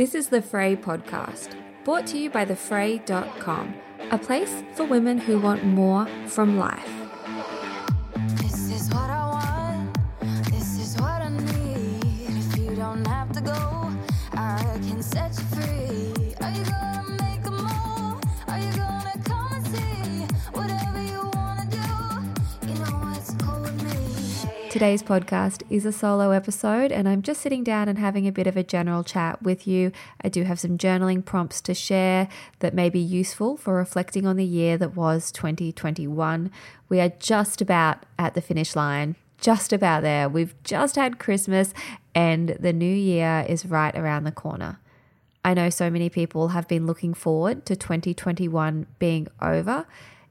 This is the Frae podcast, brought to you by thefrae.com, a place for women who want more from life. Today's podcast is a solo episode, and I'm just sitting down and having a bit of a general chat with you. I do have some journaling prompts to share that may be useful for reflecting on the year that was 2021. We are just about at the finish line, just about there. We've just had Christmas, and the new year is right around the corner. I know so many people have been looking forward to 2021 being over.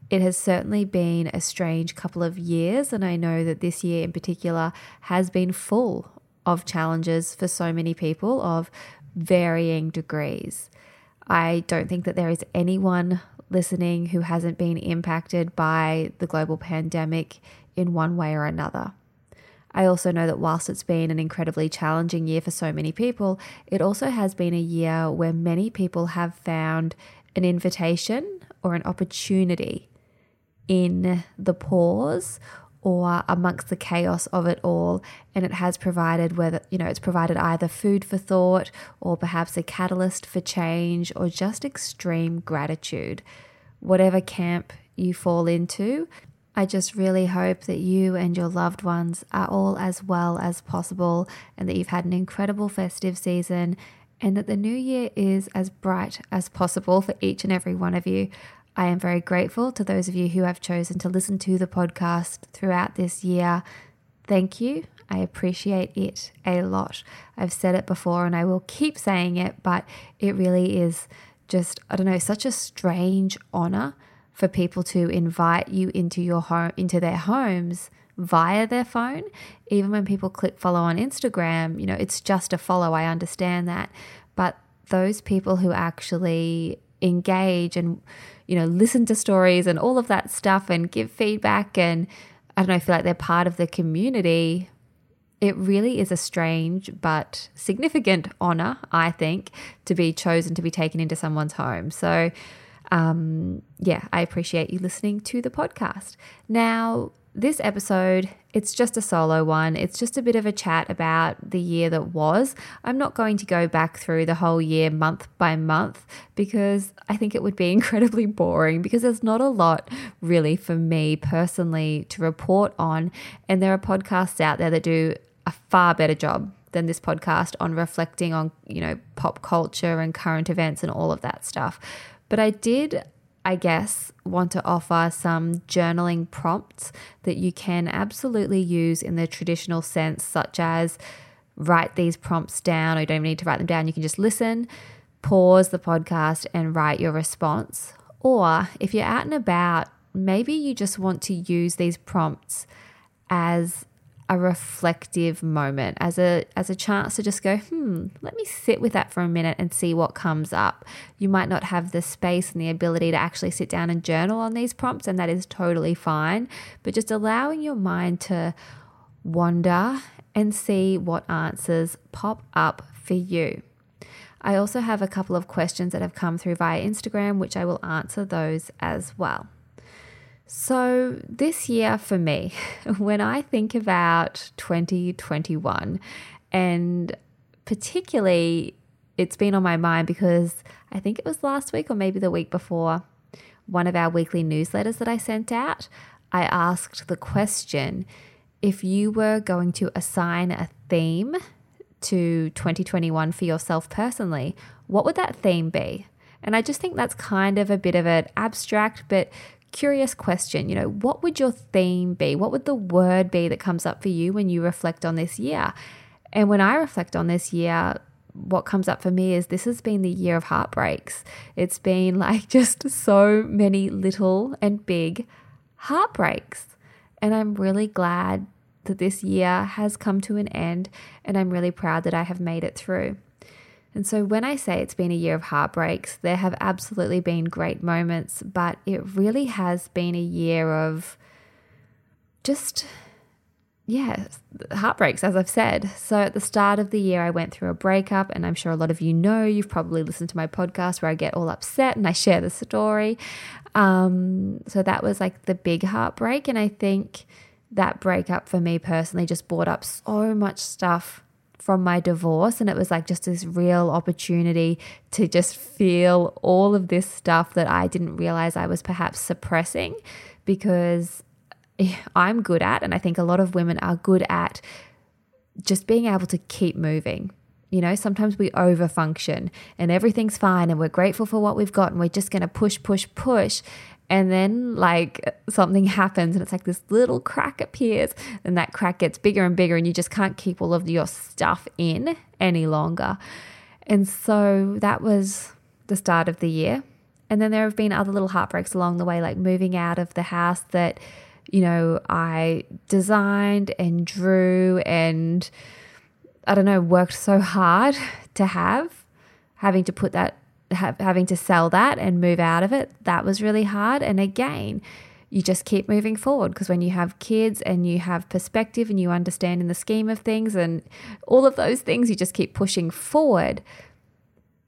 It has certainly been a strange couple of years, and I know that this year in particular has been full of challenges for so many people of varying degrees. I don't think that there is anyone listening who hasn't been impacted by the global pandemic in one way or another. I also know that whilst it's been an incredibly challenging year for so many people, it also has been a year where many people have found an invitation or an opportunity in the pause or amongst the chaos of it all and it has provided whether you know it's provided either food for thought or perhaps a catalyst for change or just extreme gratitude whatever camp you fall into I just really hope that you and your loved ones are all as well as possible and that you've had an incredible festive season and that the new year is as bright as possible for each and every one of you. I am very grateful to those of you who have chosen to listen to the podcast throughout this year. Thank you. I appreciate it a lot. I've said it before and I will keep saying it, but it really is just, I don't know, such a strange honor for people to invite you into your home into their homes via their phone even when people click follow on Instagram you know it's just a follow I understand that but those people who actually engage and you know listen to stories and all of that stuff and give feedback and I don't know feel like they're part of the community it really is a strange but significant honor I think to be chosen to be taken into someone's home so um, yeah, I appreciate you listening to the podcast. Now, this episode, it's just a solo one. It's just a bit of a chat about the year that was. I'm not going to go back through the whole year month by month because I think it would be incredibly boring because there's not a lot really for me personally to report on. And there are podcasts out there that do a far better job than this podcast on reflecting on, you know, pop culture and current events and all of that stuff. But I did, I guess, want to offer some journaling prompts that you can absolutely use in the traditional sense, such as write these prompts down, or you don't even need to write them down. You can just listen, pause the podcast, and write your response. Or if you're out and about, maybe you just want to use these prompts as a reflective moment as a as a chance to just go hmm let me sit with that for a minute and see what comes up. You might not have the space and the ability to actually sit down and journal on these prompts and that is totally fine but just allowing your mind to wander and see what answers pop up for you. I also have a couple of questions that have come through via Instagram which I will answer those as well so, this year for me, when I think about 2021, and particularly it's been on my mind because I think it was last week or maybe the week before, one of our weekly newsletters that I sent out, I asked the question if you were going to assign a theme to 2021 for yourself personally, what would that theme be? And I just think that's kind of a bit of an abstract but curious question. You know, what would your theme be? What would the word be that comes up for you when you reflect on this year? And when I reflect on this year, what comes up for me is this has been the year of heartbreaks. It's been like just so many little and big heartbreaks. And I'm really glad that this year has come to an end, and I'm really proud that I have made it through. And so when I say it's been a year of heartbreaks, there have absolutely been great moments, but it really has been a year of just yeah, heartbreaks, as I've said. So at the start of the year, I went through a breakup, and I'm sure a lot of you know, you've probably listened to my podcast where I get all upset and I share the story. Um, so that was like the big heartbreak. And I think that breakup for me personally just brought up so much stuff from my divorce. And it was like just this real opportunity to just feel all of this stuff that I didn't realize I was perhaps suppressing because eh, I'm good at, and I think a lot of women are good at just being able to keep moving. You know, sometimes we overfunction and everything's fine and we're grateful for what we've got and we're just going to push, push, push. And then, like, something happens and it's like this little crack appears, and that crack gets bigger and bigger, and you just can't keep all of your stuff in any longer. And so that was the start of the year. And then there have been other little heartbreaks along the way, like moving out of the house that you know, I designed and drew and I don't know, worked so hard to have, having to put that, having to sell that and move out of it, that was really hard. And again, you just keep moving forward because when you have kids and you have perspective and you understand in the scheme of things and all of those things, you just keep pushing forward.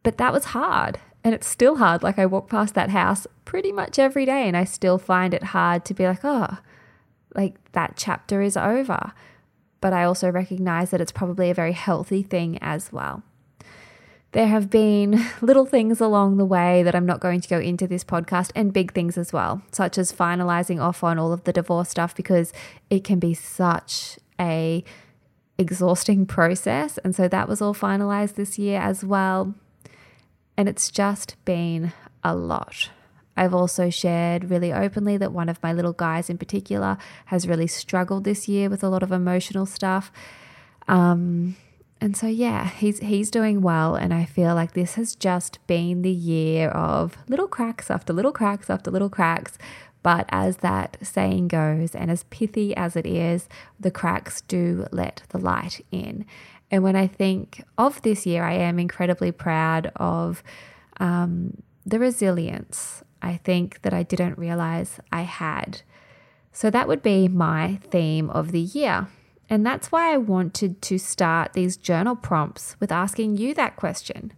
But that was hard. And it's still hard. Like I walk past that house pretty much every day and I still find it hard to be like, oh, like that chapter is over. But I also recognize that it's probably a very healthy thing as well. There have been little things along the way that I'm not going to go into this podcast, and big things as well, such as finalizing off on all of the divorce stuff because it can be such a exhausting process. And so that was all finalized this year as well. And it's just been a lot. I've also shared really openly that one of my little guys in particular has really struggled this year with a lot of emotional stuff. Um, and so yeah, he's he's doing well and I feel like this has just been the year of little cracks after little cracks after little cracks. But as that saying goes, and as pithy as it is, the cracks do let the light in. And when I think of this year, I am incredibly proud of um, the resilience I think that I didn't realize I had. So that would be my theme of the year. And that's why I wanted to start these journal prompts with asking you that question.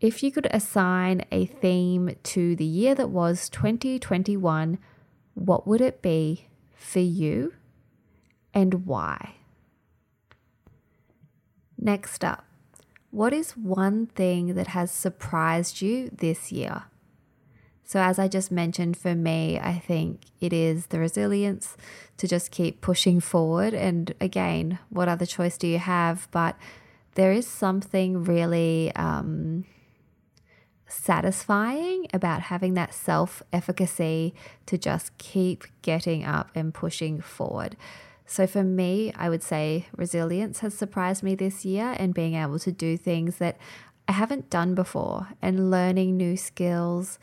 If you could assign a theme to the year that was 2021, what would it be for you and why? Next up, what is one thing that has surprised you this year? So, as I just mentioned, for me, I think it is the resilience to just keep pushing forward. And again, what other choice do you have? But there is something really um, satisfying about having that self efficacy to just keep getting up and pushing forward. So, for me, I would say resilience has surprised me this year and being able to do things that I haven't done before and learning new skills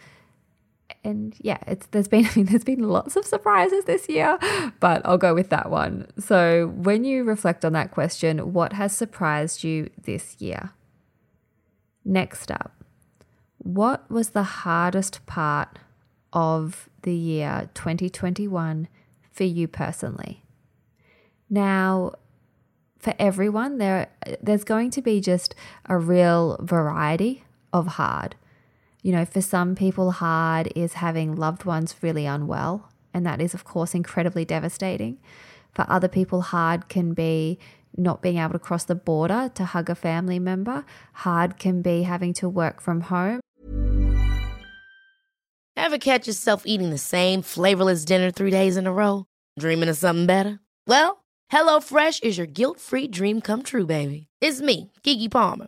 and yeah, it's there's been I mean there's been lots of surprises this year, but I'll go with that one. So, when you reflect on that question, what has surprised you this year? Next up, what was the hardest part of the year 2021 for you personally? Now, for everyone, there there's going to be just a real variety of hard. You know, for some people, hard is having loved ones really unwell. And that is, of course, incredibly devastating. For other people, hard can be not being able to cross the border to hug a family member. Hard can be having to work from home. Ever catch yourself eating the same flavorless dinner three days in a row? Dreaming of something better? Well, HelloFresh is your guilt free dream come true, baby. It's me, Keke Palmer.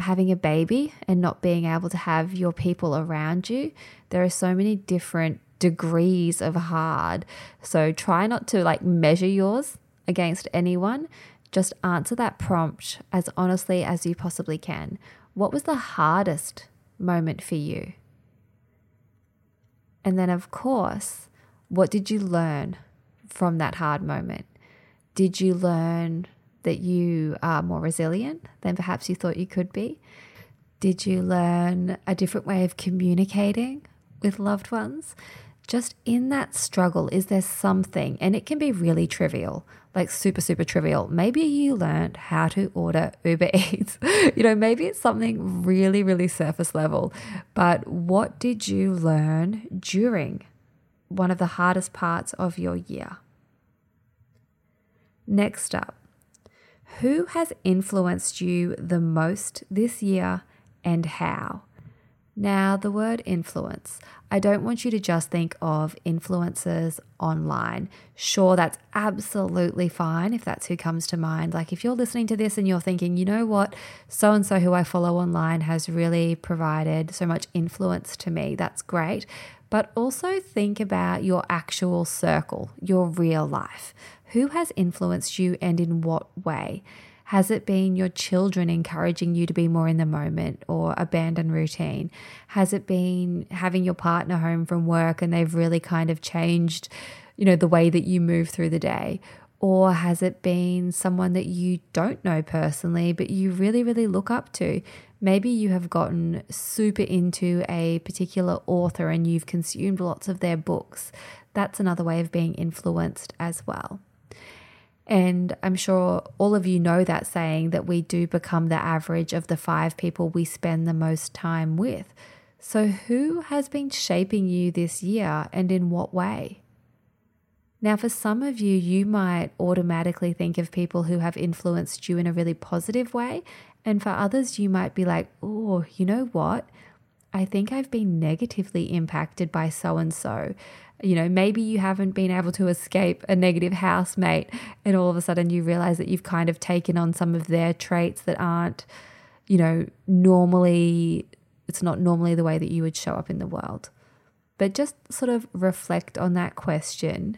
having a baby and not being able to have your people around you, there are so many different degrees of hard. So try not to like measure yours against anyone. Just answer that prompt as honestly as you possibly can. what was the hardest moment for you? And then, of course, what did you learn from that hard moment? Did you learn that you are more resilient than perhaps you thought you could be? Did you learn a different way of communicating with loved ones? Just in that struggle, is there something, and it can be really trivial, like super, super trivial. Maybe you learned how to order Uber Eats. you know, maybe it's something really, really surface level. But what did you learn during one of the hardest parts of your year? Next up, who has influenced you the most this year and how? Now, the word influence, I don't want you to just think of influencers online. Sure, that's absolutely fine if that's who comes to mind. Like if you're listening to this and you're thinking, you know what, so and so who I follow online has really provided so much influence to me, that's great. But also think about your actual circle, your real life. Who has influenced you and in what way? Has it been your children encouraging you to be more in the moment or abandon routine? Has it been having your partner home from work and they've really kind of changed, you know, the way that you move through the day? Or has it been someone that you don't know personally, but you really, really look up to? Maybe you have gotten super into a particular author and you've consumed lots of their books. That's another way of being influenced as well. And I'm sure all of you know that saying that we do become the average of the five people we spend the most time with. So, who has been shaping you this year and in what way? Now, for some of you, you might automatically think of people who have influenced you in a really positive way. And for others, you might be like, oh, you know what? I think I've been negatively impacted by so and so you know, maybe you haven't been able to escape a negative housemate, and all of a sudden you realize that you've kind of taken on some of their traits that aren't, you know, normally, it's not normally the way that you would show up in the world. But just sort of reflect on that question.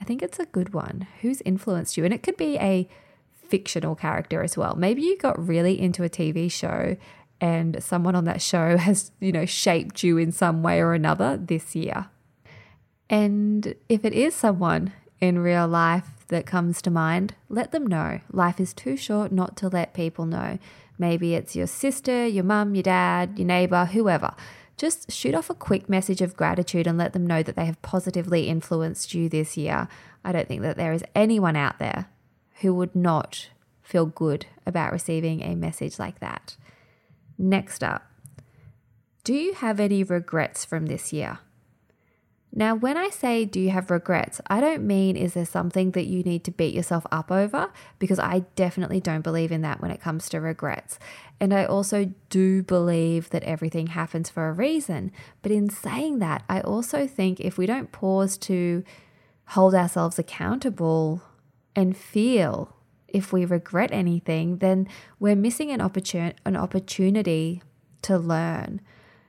I think it's a good one. Who's influenced you? And it could be a fictional character as well. Maybe you got really into a TV show and someone on that show has, you know, shaped you in some way or another this year. And if it is someone in real life that comes to mind, let them know. Life is too short not to let people know. Maybe it's your sister, your mum, your dad, your neighbor, whoever. Just shoot off a quick message of gratitude and let them know that they have positively influenced you this year. I don't think that there is anyone out there who would not feel good about receiving a message like that. Next up, do you have any regrets from this year? Now, when I say, do you have regrets, I don't mean is there something that you need to beat yourself up over, because I definitely don't believe in that when it comes to regrets. And I also do believe that everything happens for a reason. But in saying that, I also think if we don't pause to hold ourselves accountable and feel if we regret anything, then we're missing an, opportun- an opportunity to learn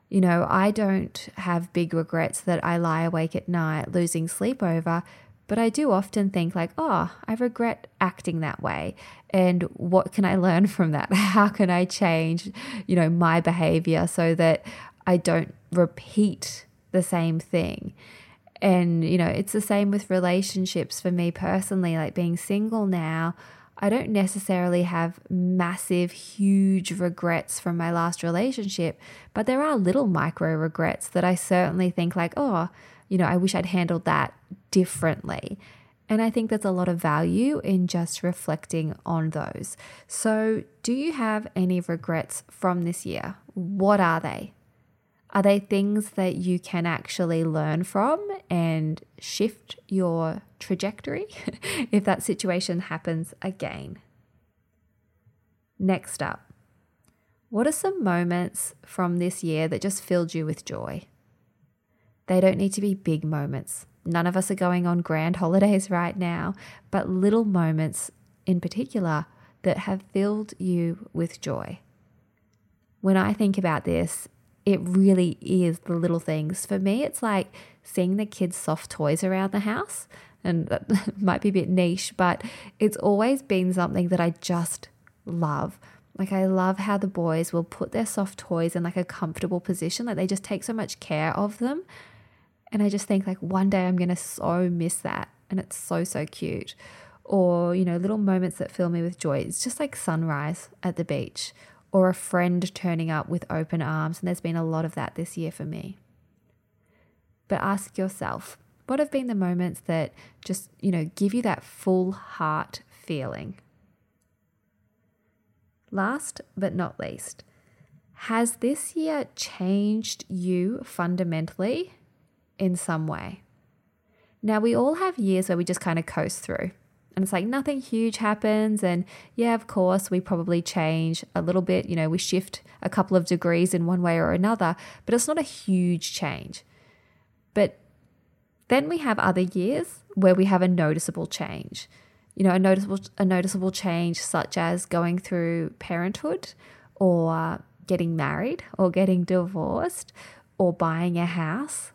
you know, I don't have big regrets that I lie awake at night losing sleep over, but I do often think, like, oh, I regret acting that way. And what can I learn from that? How can I change, you know, my behavior so that I don't repeat the same thing? And, you know, it's the same with relationships for me personally, like being single now. I don't necessarily have massive, huge regrets from my last relationship, but there are little micro regrets that I certainly think, like, oh, you know, I wish I'd handled that differently. And I think there's a lot of value in just reflecting on those. So, do you have any regrets from this year? What are they? Are they things that you can actually learn from and shift your trajectory if that situation happens again? Next up, what are some moments from this year that just filled you with joy? They don't need to be big moments. None of us are going on grand holidays right now, but little moments in particular that have filled you with joy. When I think about this, it really is the little things. For me, it's like seeing the kids' soft toys around the house. And that might be a bit niche, but it's always been something that I just love. Like, I love how the boys will put their soft toys in like a comfortable position. Like, they just take so much care of them. And I just think, like, one day I'm going to so miss that. And it's so, so cute. Or, you know, little moments that fill me with joy. It's just like sunrise at the beach or a friend turning up with open arms. And there's been a lot of that this year for me. But ask yourself, what have been the moments that just, you know, give you that full heart feeling? Last but not least, has this year changed you fundamentally in some way? Now, we all have years where we just kind of coast through. And it's like nothing huge happens. And yeah, of course, we probably change a little bit. You know, we shift a couple of degrees in one way or another, but it's not a huge change. But then we have other years where we have a noticeable change. You know, a noticeable a noticeable change such as going through parenthood or getting married or getting divorced or buying a house.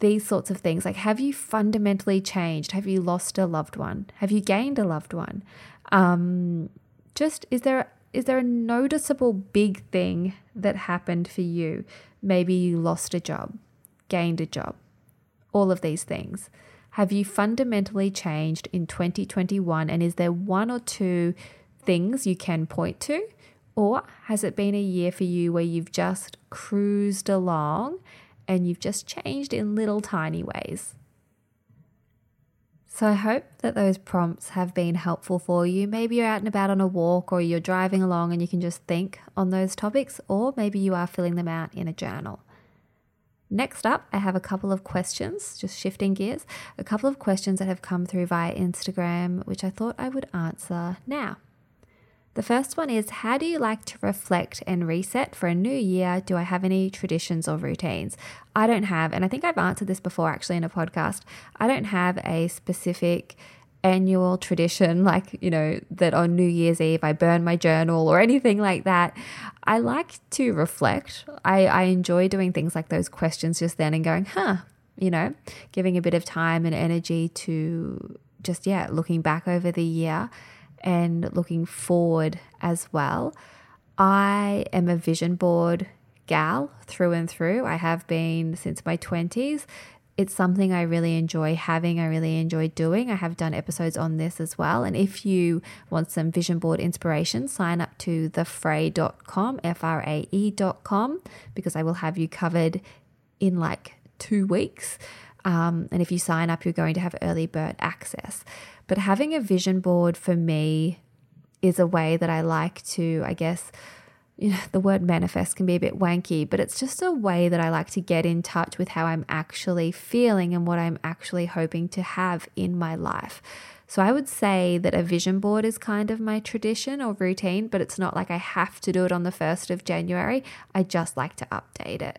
These sorts of things. Like, have you fundamentally changed? Have you lost a loved one? Have you gained a loved one? Um, just is there is there a noticeable big thing that happened for you? Maybe you lost a job, gained a job, all of these things. Have you fundamentally changed in 2021? And is there one or two things you can point to? Or has it been a year for you where you've just cruised along and you've just changed in little tiny ways? So I hope that those prompts have been helpful for you. Maybe you're out and about on a walk or you're driving along and you can just think on those topics, or maybe you are filling them out in a journal. Next up, I have a couple of questions, just shifting gears, a couple of questions that have come through via Instagram, which I thought I would answer now. The first one is How do you like to reflect and reset for a new year? Do I have any traditions or routines? I don't have, and I think I've answered this before actually in a podcast. I don't have a specific annual tradition, like, you know, that on New Year's Eve I burn my journal or anything like that. I like to reflect. I, I enjoy doing things like those questions just then and going, huh, you know, giving a bit of time and energy to just, yeah, looking back over the year and looking forward as well. I am a vision board gal through and through. I have been since my 20s. It's something I really enjoy having, I really enjoy doing. I have done episodes on this as well. And if you want some vision board inspiration, sign up to thefrae.com, F R A E.com, because I will have you covered in like two weeks. Um, and if you sign up, you're going to have early bird access. But having a vision board for me is a way that I like to, I guess, you know, the word manifest can be a bit wanky, but it's just a way that I like to get in touch with how I'm actually feeling and what I'm actually hoping to have in my life. So I would say that a vision board is kind of my tradition or routine, but it's not like I have to do it on the 1st of January. I just like to update it.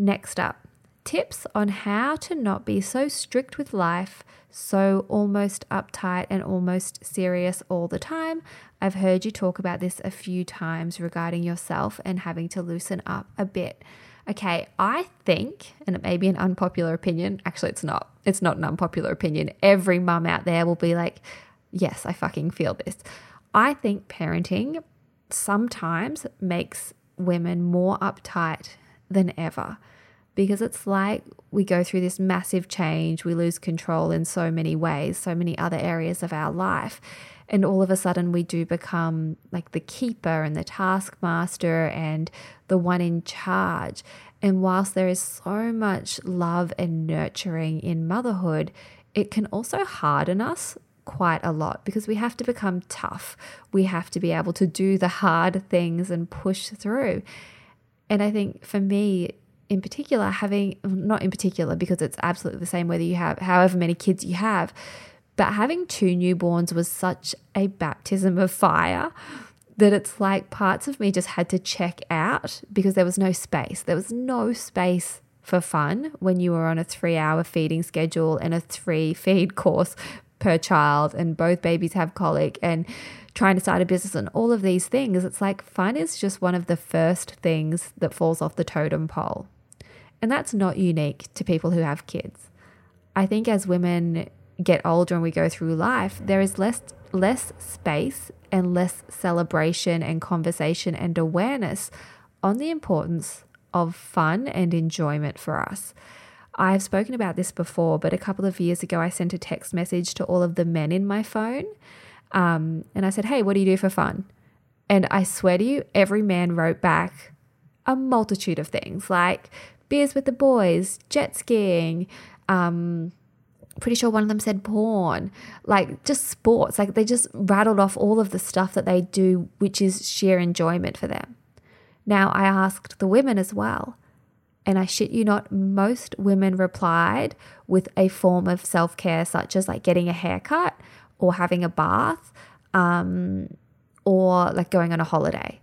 Next up, tips on how to not be so strict with life, so almost uptight and almost serious all the time. I've heard you talk about this a few times regarding yourself and having to loosen up a bit. Okay, I think, and it may be an unpopular opinion, actually, it's not. It's not an unpopular opinion. Every mum out there will be like, yes, I fucking feel this. I think parenting sometimes makes women more uptight than ever because it's like we go through this massive change, we lose control in so many ways, so many other areas of our life. And all of a sudden, we do become like the keeper and the taskmaster and the one in charge. And whilst there is so much love and nurturing in motherhood, it can also harden us quite a lot because we have to become tough. We have to be able to do the hard things and push through. And I think for me, in particular, having not in particular because it's absolutely the same whether you have however many kids you have, But having two newborns was such a baptism of fire that it's like parts of me just had to check out because there was no space. There was no space for fun when you were on a three hour feeding schedule and a three feed course per child, and both babies have colic, and trying to start a business and all of these things. It's like fun is just one of the first things that falls off the totem pole. And that's not unique to people who have kids. I think as women get older and we go through life, there is less less space and less celebration and conversation and awareness on the importance of fun and enjoyment for us. I've spoken about this before, but a couple of years ago, I sent a text message to all of the men in my phone. Um, and I said, Hey, what do you do for fun? And I swear to you, every man wrote back a multitude of things like beers with the boys, jet skiing, um, pretty sure one of them said porn, like just sports. Like they just rattled off all of the stuff that they do, which is sheer enjoyment for them. Now, I asked the women as well. And I shit you not, most women replied with a form of self care, such as like getting a haircut or having a bath um, or like going on a holiday.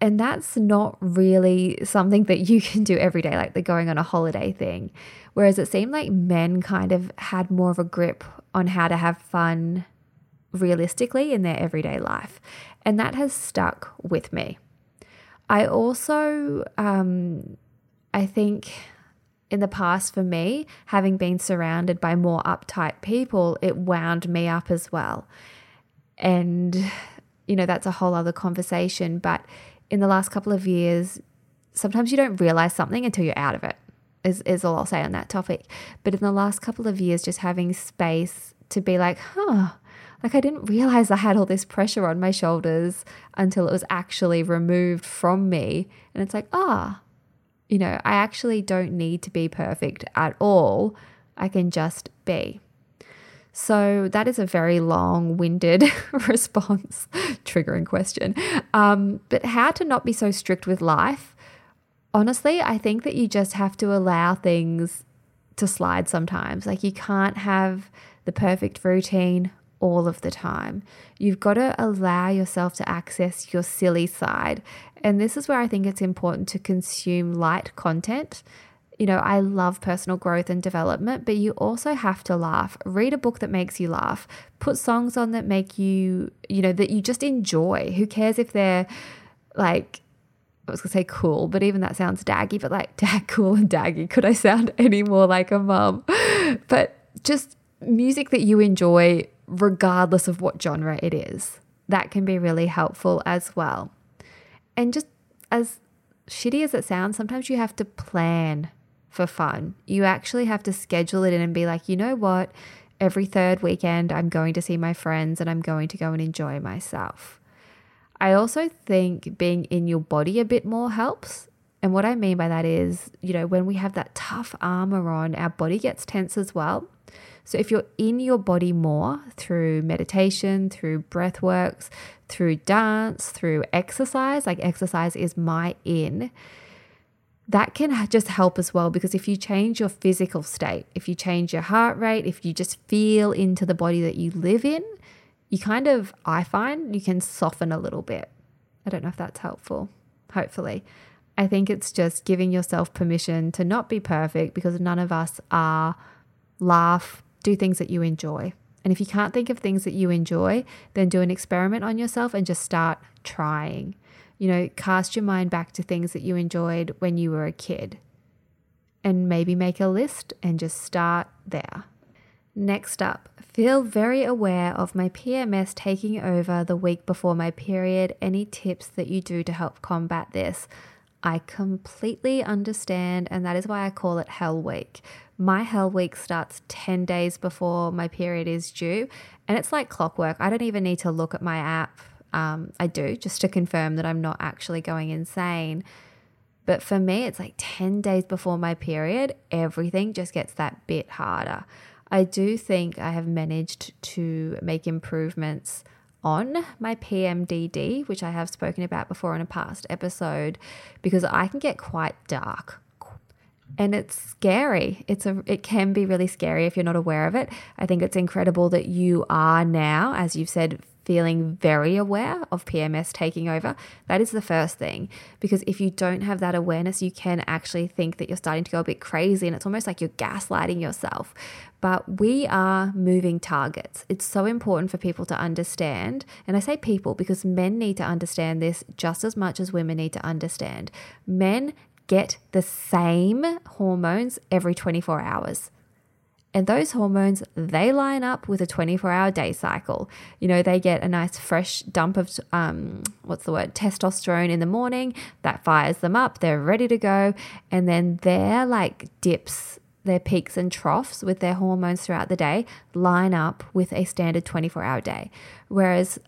And that's not really something that you can do every day, like the going on a holiday thing. Whereas it seemed like men kind of had more of a grip on how to have fun realistically in their everyday life. And that has stuck with me. I also, um, I think in the past for me, having been surrounded by more uptight people, it wound me up as well. And, you know, that's a whole other conversation. But in the last couple of years, sometimes you don't realize something until you're out of it, is, is all I'll say on that topic. But in the last couple of years, just having space to be like, huh, like I didn't realize I had all this pressure on my shoulders until it was actually removed from me. And it's like, ah, oh, you know, I actually don't need to be perfect at all. I can just be. So that is a very long winded response, triggering question. Um, but how to not be so strict with life? Honestly, I think that you just have to allow things to slide sometimes. Like you can't have the perfect routine all of the time. You've got to allow yourself to access your silly side. And this is where I think it's important to consume light content you know, I love personal growth and development, but you also have to laugh. Read a book that makes you laugh. Put songs on that make you, you know, that you just enjoy. Who cares if they're like, I was gonna say cool, but even that sounds daggy, but like dag cool and daggy. Could I sound any more like a mum? But just music that you enjoy, regardless of what genre it is. That can be really helpful as well. And just as shitty as it sounds, sometimes you have to plan for fun. You actually have to schedule it in and be like, you know what? Every third weekend, I'm going to see my friends and I'm going to go and enjoy myself. I also think being in your body a bit more helps. And what I mean by that is, you know, when we have that tough armor on, our body gets tense as well. So if you're in your body more through meditation, through breath works, through dance, through exercise, like exercise is my in, that can just help as well because if you change your physical state, if you change your heart rate, if you just feel into the body that you live in, you kind of, I find, you can soften a little bit. I don't know if that's helpful. Hopefully. I think it's just giving yourself permission to not be perfect because none of us are. Laugh, do things that you enjoy. And if you can't think of things that you enjoy, then do an experiment on yourself and just start trying. You know, cast your mind back to things that you enjoyed when you were a kid and maybe make a list and just start there. Next up, feel very aware of my PMS taking over the week before my period. Any tips that you do to help combat this? I completely understand, and that is why I call it Hell Week. My Hell Week starts 10 days before my period is due, and it's like clockwork. I don't even need to look at my app um, I do just to confirm that I'm not actually going insane. But for me, it's like 10 days before my period, everything just gets that bit harder. I do think I have managed to make improvements on my PMDD, which I have spoken about before in a past episode, because I can get quite dark and it's scary. It's a it can be really scary if you're not aware of it. I think it's incredible that you are now, as you've said, feeling very aware of PMS taking over. That is the first thing because if you don't have that awareness, you can actually think that you're starting to go a bit crazy and it's almost like you're gaslighting yourself. But we are moving targets. It's so important for people to understand. And I say people because men need to understand this just as much as women need to understand. Men get the same hormones every 24 hours. And those hormones, they line up with a 24 hour day cycle. You know, they get a nice fresh dump of, um, what's the word, testosterone in the morning that fires them up. They're ready to go. And then their like dips, their peaks and troughs with their hormones throughout the day line up with a standard 24 hour day. Whereas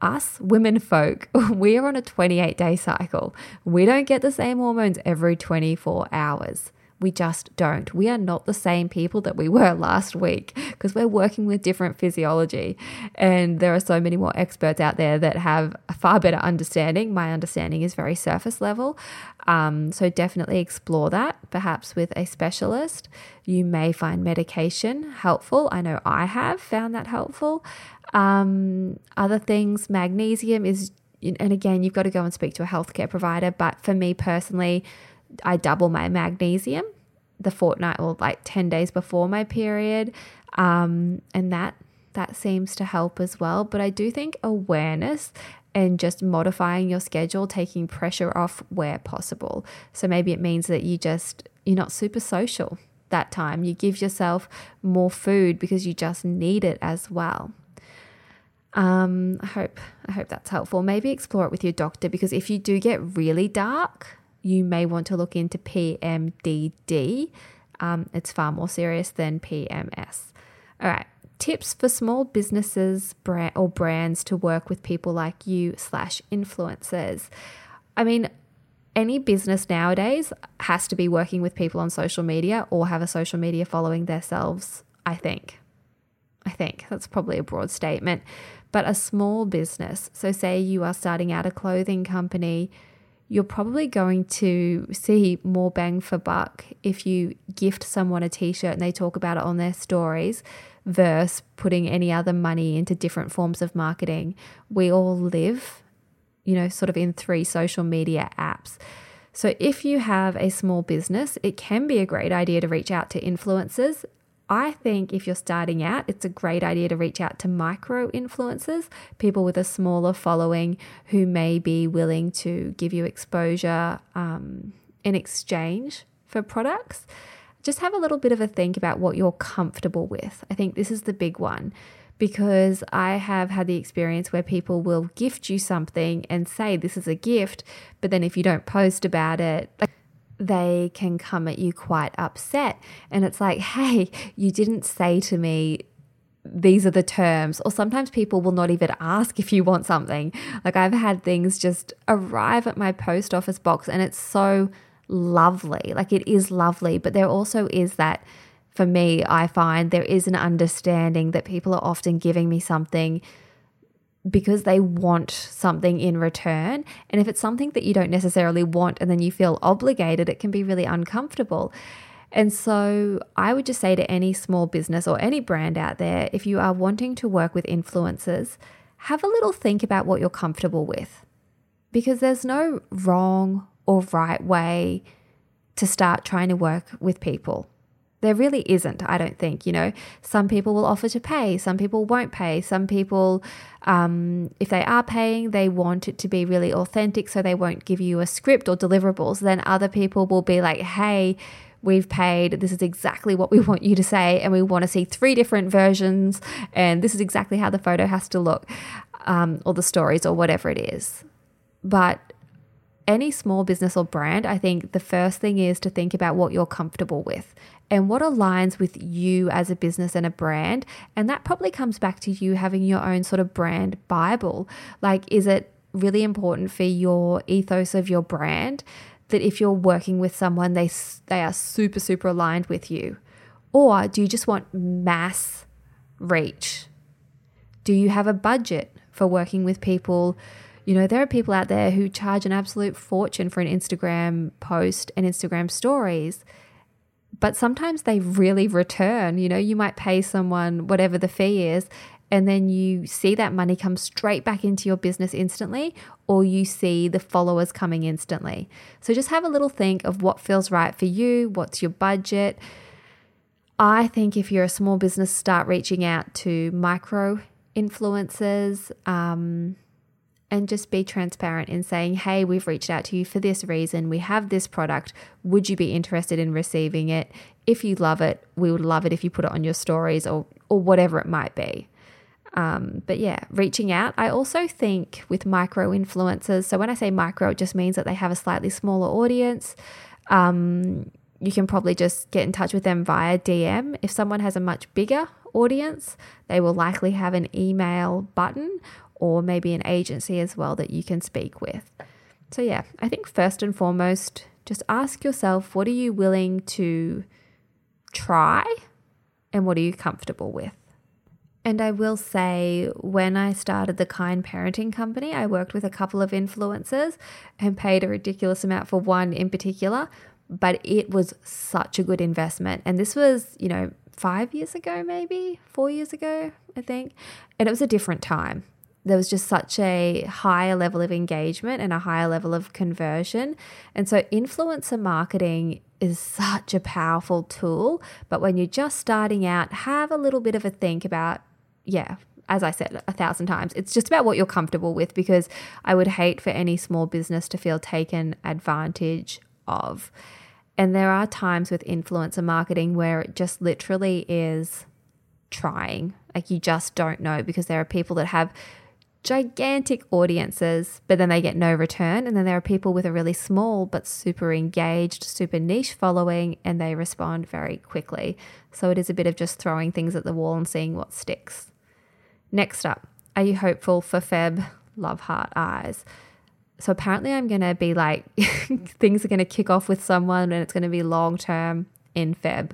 us women folk, we are on a 28 day cycle. We don't get the same hormones every 24 hours. We just don't. We are not the same people that we were last week because we're working with different physiology. And there are so many more experts out there that have a far better understanding. My understanding is very surface level. Um, so definitely explore that, perhaps with a specialist. You may find medication helpful. I know I have found that helpful. Um, other things, magnesium is, and again, you've got to go and speak to a healthcare provider. But for me personally, I double my magnesium the fortnight or like 10 days before my period. Um, and that that seems to help as well. But I do think awareness and just modifying your schedule, taking pressure off where possible. So maybe it means that you just you're not super social that time. You give yourself more food because you just need it as well. Um, I hope I hope that's helpful. Maybe explore it with your doctor because if you do get really dark, you may want to look into PMDD. Um, it's far more serious than PMS. All right, tips for small businesses brand, or brands to work with people like you slash influencers. I mean, any business nowadays has to be working with people on social media or have a social media following themselves. I think. I think that's probably a broad statement, but a small business. So, say you are starting out a clothing company you're probably going to see more bang for buck if you gift someone a t-shirt and they talk about it on their stories versus putting any other money into different forms of marketing. We all live, you know, sort of in three social media apps. So if you have a small business, it can be a great idea to reach out to influencers I think if you're starting out, it's a great idea to reach out to micro influencers, people with a smaller following who may be willing to give you exposure um, in exchange for products. Just have a little bit of a think about what you're comfortable with. I think this is the big one because I have had the experience where people will gift you something and say this is a gift, but then if you don't post about it, like they can come at you quite upset. And it's like, hey, you didn't say to me, these are the terms. Or sometimes people will not even ask if you want something. Like I've had things just arrive at my post office box and it's so lovely. Like it is lovely. But there also is that, for me, I find there is an understanding that people are often giving me something because they want something in return. And if it's something that you don't necessarily want and then you feel obligated, it can be really uncomfortable. And so I would just say to any small business or any brand out there, if you are wanting to work with influencers, have a little think about what you're comfortable with. Because there's no wrong or right way to start trying to work with people. There really isn't, I don't think. You know, some people will offer to pay, some people won't pay. Some people, um, if they are paying, they want it to be really authentic, so they won't give you a script or deliverables. Then other people will be like, hey, we've paid, this is exactly what we want you to say, and we want to see three different versions, and this is exactly how the photo has to look, um, or the stories, or whatever it is. But any small business or brand, I think the first thing is to think about what you're comfortable with and what aligns with you as a business and a brand. And that probably comes back to you having your own sort of brand Bible. Like, is it really important for your ethos of your brand that if you're working with someone, they, they are super, super aligned with you? Or do you just want mass reach? Do you have a budget for working with people? You know, there are people out there who charge an absolute fortune for an Instagram post and Instagram stories but sometimes they really return. You know, you might pay someone whatever the fee is, and then you see that money come straight back into your business instantly, or you see the followers coming instantly. So just have a little think of what feels right for you, what's your budget. I think if you're a small business, start reaching out to micro influencers. Um, and just be transparent in saying, hey, we've reached out to you for this reason. We have this product. Would you be interested in receiving it? If you love it, we would love it if you put it on your stories or, or whatever it might be. Um, but yeah, reaching out. I also think with micro influencers, so when I say micro, it just means that they have a slightly smaller audience. Um, you can probably just get in touch with them via DM. If someone has a much bigger audience, they will likely have an email button or maybe an agency as well that you can speak with. So, yeah, I think first and foremost, just ask yourself what are you willing to try and what are you comfortable with? And I will say, when I started the Kind Parenting Company, I worked with a couple of influencers and paid a ridiculous amount for one in particular, but it was such a good investment. And this was, you know, five years ago, maybe four years ago, I think. And it was a different time there was just such a higher level of engagement and a higher level of conversion. And so, influencer marketing is such a powerful tool. But when you're just starting out, have a little bit of a think about, yeah, as I said a thousand times, it's just about what you're comfortable with because I would hate for any small business to feel taken advantage of. And there are times with influencer marketing where it just literally is trying. Like you just don't know because there are people that have gigantic audiences, but then they get no return. And then there are people with a really small but super engaged, super niche following, and they respond very quickly. So it is a bit of just throwing things at the wall and seeing what sticks. Next up, are you hopeful for Feb Love Heart Eyes? So apparently, I'm going to be like, things are going to kick off with someone and it's going to be long term in Feb.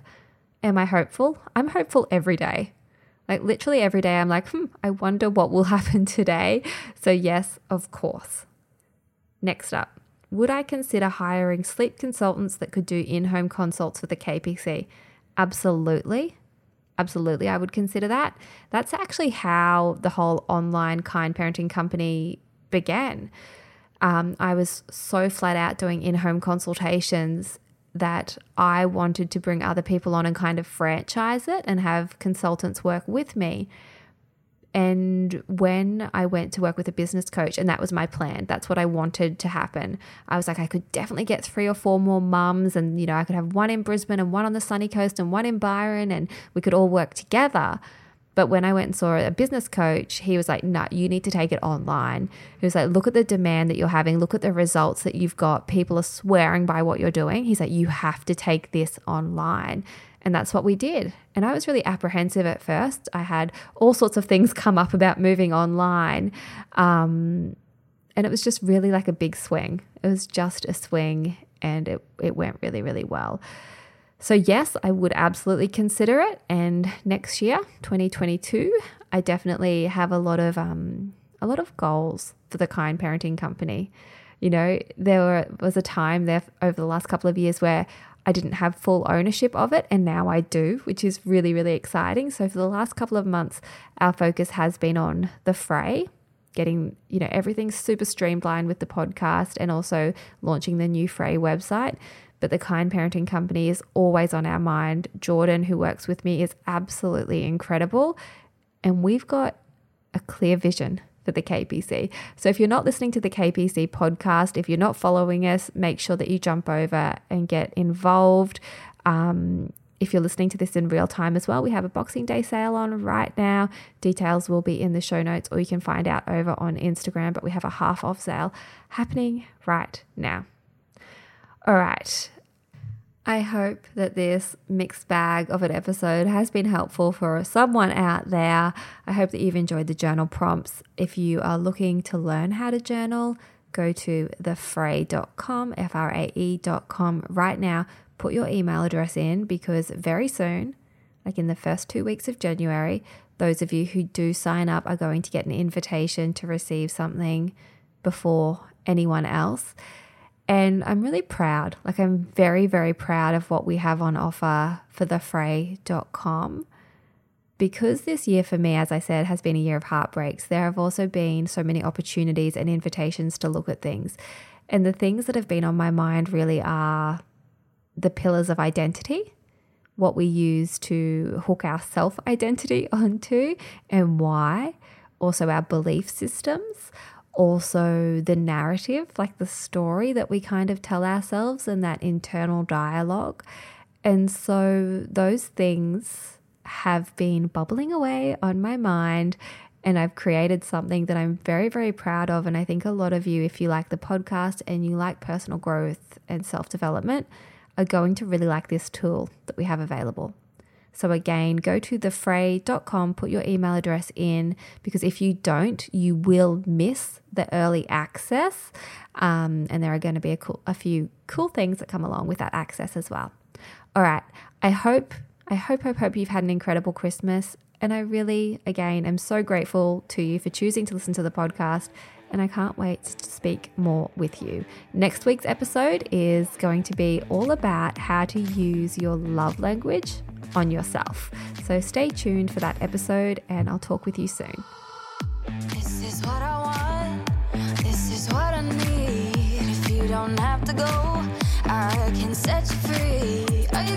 Am I hopeful? I'm hopeful every day. Like literally every day, I'm like, hmm, I wonder what will happen today. So, yes, of course. Next up, would I consider hiring sleep consultants that could do in home consults for the KPC? Absolutely. Absolutely, I would consider that. That's actually how the whole online kind parenting company began. Um, I was so flat out doing in home consultations that I wanted to bring other people on and kind of franchise it and have consultants work with me. And when I went to work with a business coach, and that was my plan, that's what I wanted to happen. I was like, I could definitely get three or four more mums, and you know, I could have one in Brisbane and one on the sunny coast and one in Byron, and we could all work together. But when I went and saw a business coach, he was like, no, you need to take it online. He was like, look at the demand that you're having, look at the results that you've got. People are swearing by what you're doing. He's like, you have to take this online. And that's what we did. And I was really apprehensive at first. I had all sorts of things come up about moving online. Um, and it was just really like a big swing. It was just a swing and it, it went really, really well. So, yes, I would absolutely consider it. And next year, 2022, I definitely have a lot of um, a lot of goals for the Kind Parenting Company. You know, there were, was a time there over the last couple of years where I didn't have full ownership of it, and now I do, which is really, really exciting. So, for the last couple of months, our focus has been on the Frae, getting, you know, everything super streamlined with the podcast and also launching the new Frae website but the Kind Parenting Company is always on our mind. Jordan, who works with me, is absolutely incredible. And we've got a clear vision for the KPC. So if you're not listening to the KPC podcast, if you're not following us, make sure that you jump over and get involved. Um, if you're listening to this in real time as well, we have a Boxing Day sale on right now. Details will be in the show notes or you can find out over on Instagram, but we have a half off sale happening right now. All right. I hope that this mixed bag of an episode has been helpful for someone out there. I hope that you've enjoyed the journal prompts. If you are looking to learn how to journal, go to thefrae.com, F R A E.com right now. Put your email address in because very soon, like in the first two weeks of January, those of you who do sign up are going to get an invitation to receive something before anyone else. And I'm really proud. Like, I'm very, very proud of what we have on offer for thefrae.com. Because this year for me, as I said, has been a year of heartbreaks, there have also been so many opportunities and invitations to look at things. And the things that have been on my mind really are the pillars of identity, what we use to hook our self identity onto and why, also our belief systems, also the narrative, like the story that we kind of tell ourselves and that internal dialogue. And so those things have been bubbling away on my mind. And I've created something that I'm very, very proud of. And I think a lot of you, if you like the podcast and you like personal growth and self development, are going to really like this tool that we have available. So, again, go to thefrae.com, put your email address in, because if you don't, you will miss the early access. Um, and there are going to be a, cool, a few cool things that come along with that access as well. All right. I hope, I hope, hope, hope you've had an incredible Christmas. And I really, again, am so grateful to you for choosing to listen to the podcast and I can't wait to speak more with you. Next week's episode is going to be all about how to use your love language on yourself. So stay tuned for that episode, and I'll talk with you soon. This is what I want. This is what I need. If you don't have to go, I can set you free. Are you